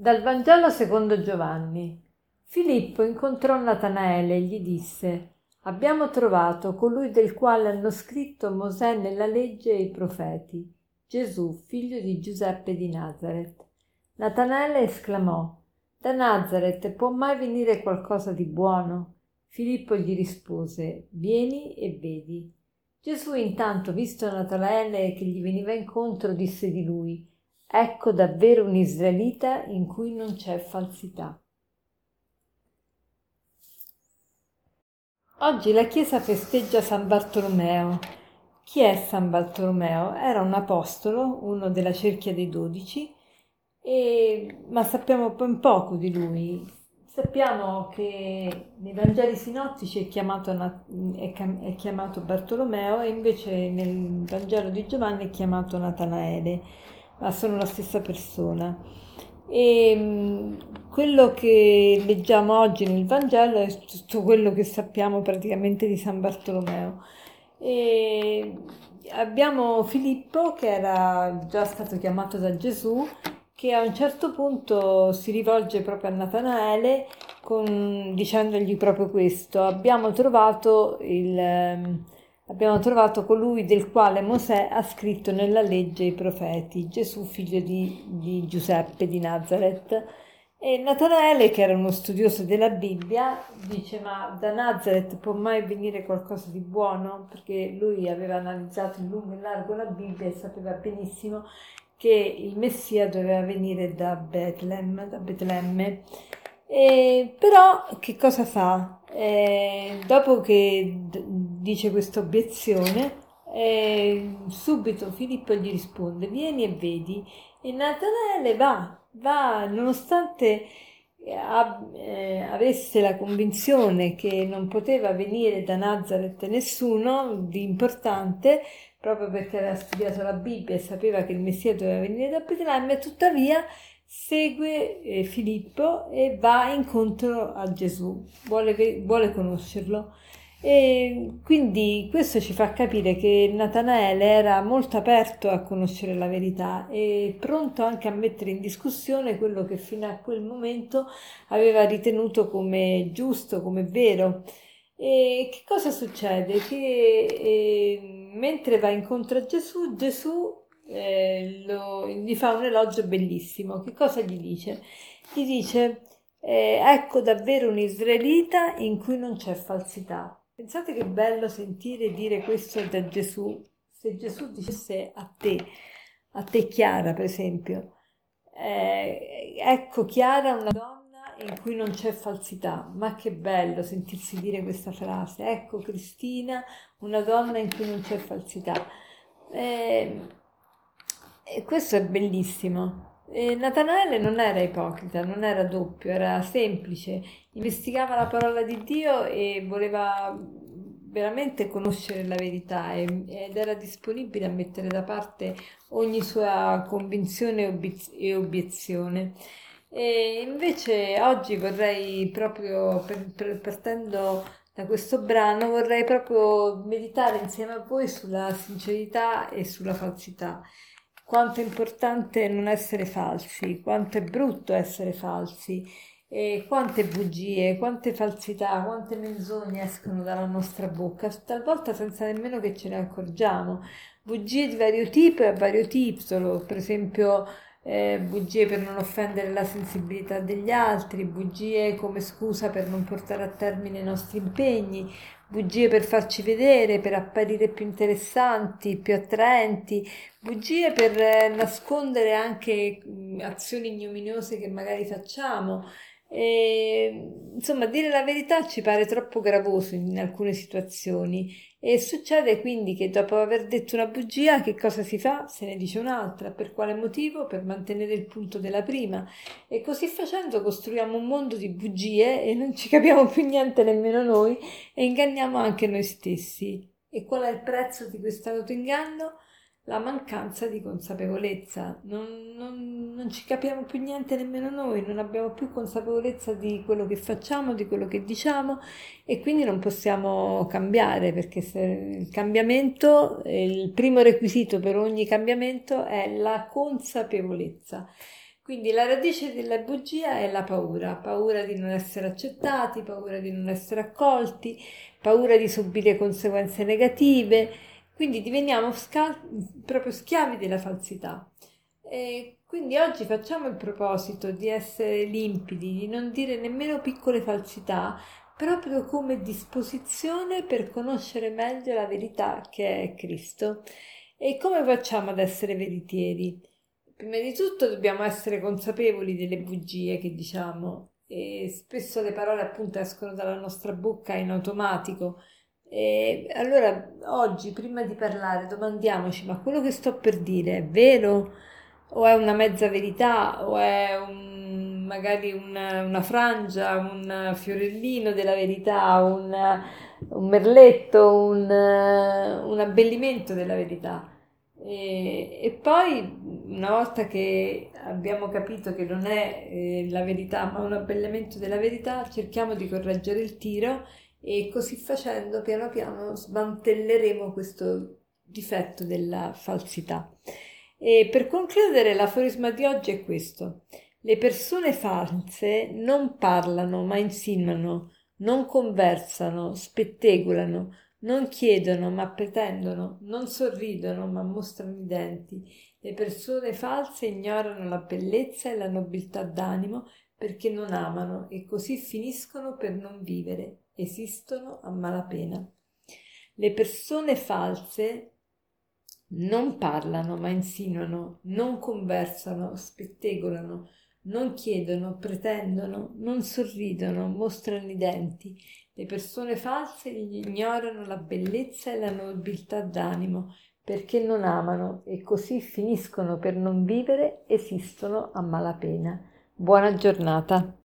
Dal Vangelo secondo Giovanni. Filippo incontrò Natanaele e gli disse Abbiamo trovato colui del quale hanno scritto Mosè nella legge e i profeti, Gesù, figlio di Giuseppe di Nazareth. Natanaele esclamò Da Nazareth può mai venire qualcosa di buono? Filippo gli rispose Vieni e vedi. Gesù intanto, visto Natanaele che gli veniva incontro, disse di lui Ecco davvero un israelita in cui non c'è falsità. Oggi la Chiesa festeggia San Bartolomeo. Chi è San Bartolomeo? Era un apostolo, uno della cerchia dei dodici, e, ma sappiamo ben poco di lui. Sappiamo che nei Vangeli sinottici è chiamato, è, chiamato Bartolomeo e invece nel Vangelo di Giovanni è chiamato Natanaele ma sono la stessa persona. E mm, quello che leggiamo oggi nel Vangelo è tutto quello che sappiamo praticamente di San Bartolomeo. E abbiamo Filippo che era già stato chiamato da Gesù che a un certo punto si rivolge proprio a Natanaele con, dicendogli proprio questo abbiamo trovato il abbiamo trovato colui del quale Mosè ha scritto nella legge i profeti, Gesù figlio di, di Giuseppe di Nazareth. E Natanaele, che era uno studioso della Bibbia, dice ma da Nazareth può mai venire qualcosa di buono? Perché lui aveva analizzato in lungo e largo la Bibbia e sapeva benissimo che il Messia doveva venire da Betlemme, da Betlemme. E, però che cosa fa? Eh, dopo che dice questa obiezione, eh, subito Filippo gli risponde: Vieni e vedi. E Natanaele va, va, nonostante ab- eh, avesse la convinzione che non poteva venire da Nazareth nessuno di importante, proprio perché aveva studiato la Bibbia e sapeva che il Messia doveva venire da Betlemme, tuttavia segue eh, Filippo e va incontro a Gesù, vuole, vuole conoscerlo. E quindi questo ci fa capire che Natanaele era molto aperto a conoscere la verità e pronto anche a mettere in discussione quello che fino a quel momento aveva ritenuto come giusto, come vero. E che cosa succede? Che eh, mentre va incontro a Gesù, Gesù eh, lo, gli fa un elogio bellissimo. Che cosa gli dice? Gli dice, eh, ecco davvero un israelita in cui non c'è falsità. Pensate che bello sentire dire questo da Gesù. Se Gesù dicesse a te, a te Chiara per esempio, eh, ecco Chiara una donna in cui non c'è falsità, ma che bello sentirsi dire questa frase, ecco Cristina, una donna in cui non c'è falsità. Eh, questo è bellissimo. E Natanaele non era ipocrita, non era doppio, era semplice, investigava la parola di Dio e voleva veramente conoscere la verità ed era disponibile a mettere da parte ogni sua convinzione e obiezione. E invece oggi vorrei proprio, partendo da questo brano, vorrei proprio meditare insieme a voi sulla sincerità e sulla falsità quanto è importante non essere falsi, quanto è brutto essere falsi, e quante bugie, quante falsità, quante menzogne escono dalla nostra bocca, talvolta senza nemmeno che ce ne accorgiamo. Bugie di vario tipo e a vario titolo, per esempio eh, bugie per non offendere la sensibilità degli altri, bugie come scusa per non portare a termine i nostri impegni, bugie per farci vedere, per apparire più interessanti, più attraenti, bugie per eh, nascondere anche azioni ignominiose che magari facciamo. E, insomma, dire la verità ci pare troppo gravoso in alcune situazioni e succede quindi che dopo aver detto una bugia, che cosa si fa? Se ne dice un'altra. Per quale motivo? Per mantenere il punto della prima. E così facendo costruiamo un mondo di bugie e non ci capiamo più niente nemmeno noi e inganniamo anche noi stessi. E qual è il prezzo di questo autoinganno? La mancanza di consapevolezza. Non, non, non, ci capiamo più niente nemmeno noi, non abbiamo più consapevolezza di quello che facciamo, di quello che diciamo e quindi non possiamo cambiare perché il cambiamento, il primo requisito per ogni cambiamento è la consapevolezza. Quindi la radice della bugia è la paura, paura di non essere accettati, paura di non essere accolti, paura di subire conseguenze negative, quindi diveniamo sca- proprio schiavi della falsità. E quindi oggi facciamo il proposito di essere limpidi, di non dire nemmeno piccole falsità, proprio come disposizione per conoscere meglio la verità che è Cristo. E come facciamo ad essere veritieri? Prima di tutto dobbiamo essere consapevoli delle bugie che diciamo e spesso le parole appunto escono dalla nostra bocca in automatico. E allora oggi prima di parlare domandiamoci ma quello che sto per dire è vero o è una mezza verità o è un, magari una, una frangia, un fiorellino della verità, un, un merletto, un, un abbellimento della verità. E, e, poi, una volta che abbiamo capito che non è eh, la verità, ma un abbellimento della verità, cerchiamo di correggere il tiro e così facendo, piano piano, smantelleremo questo difetto della falsità. E per concludere, l'aforisma di oggi è questo. Le persone false non parlano, ma insinuano, non conversano, spettegolano, non chiedono ma pretendono, non sorridono ma mostrano i denti. Le persone false ignorano la bellezza e la nobiltà d'animo perché non amano e così finiscono per non vivere, esistono a malapena. Le persone false non parlano ma insinuano, non conversano, spettegolano, non chiedono, pretendono, non sorridono, mostrano i denti le persone false ignorano la bellezza e la nobiltà d'animo perché non amano e così finiscono per non vivere, esistono a malapena. Buona giornata.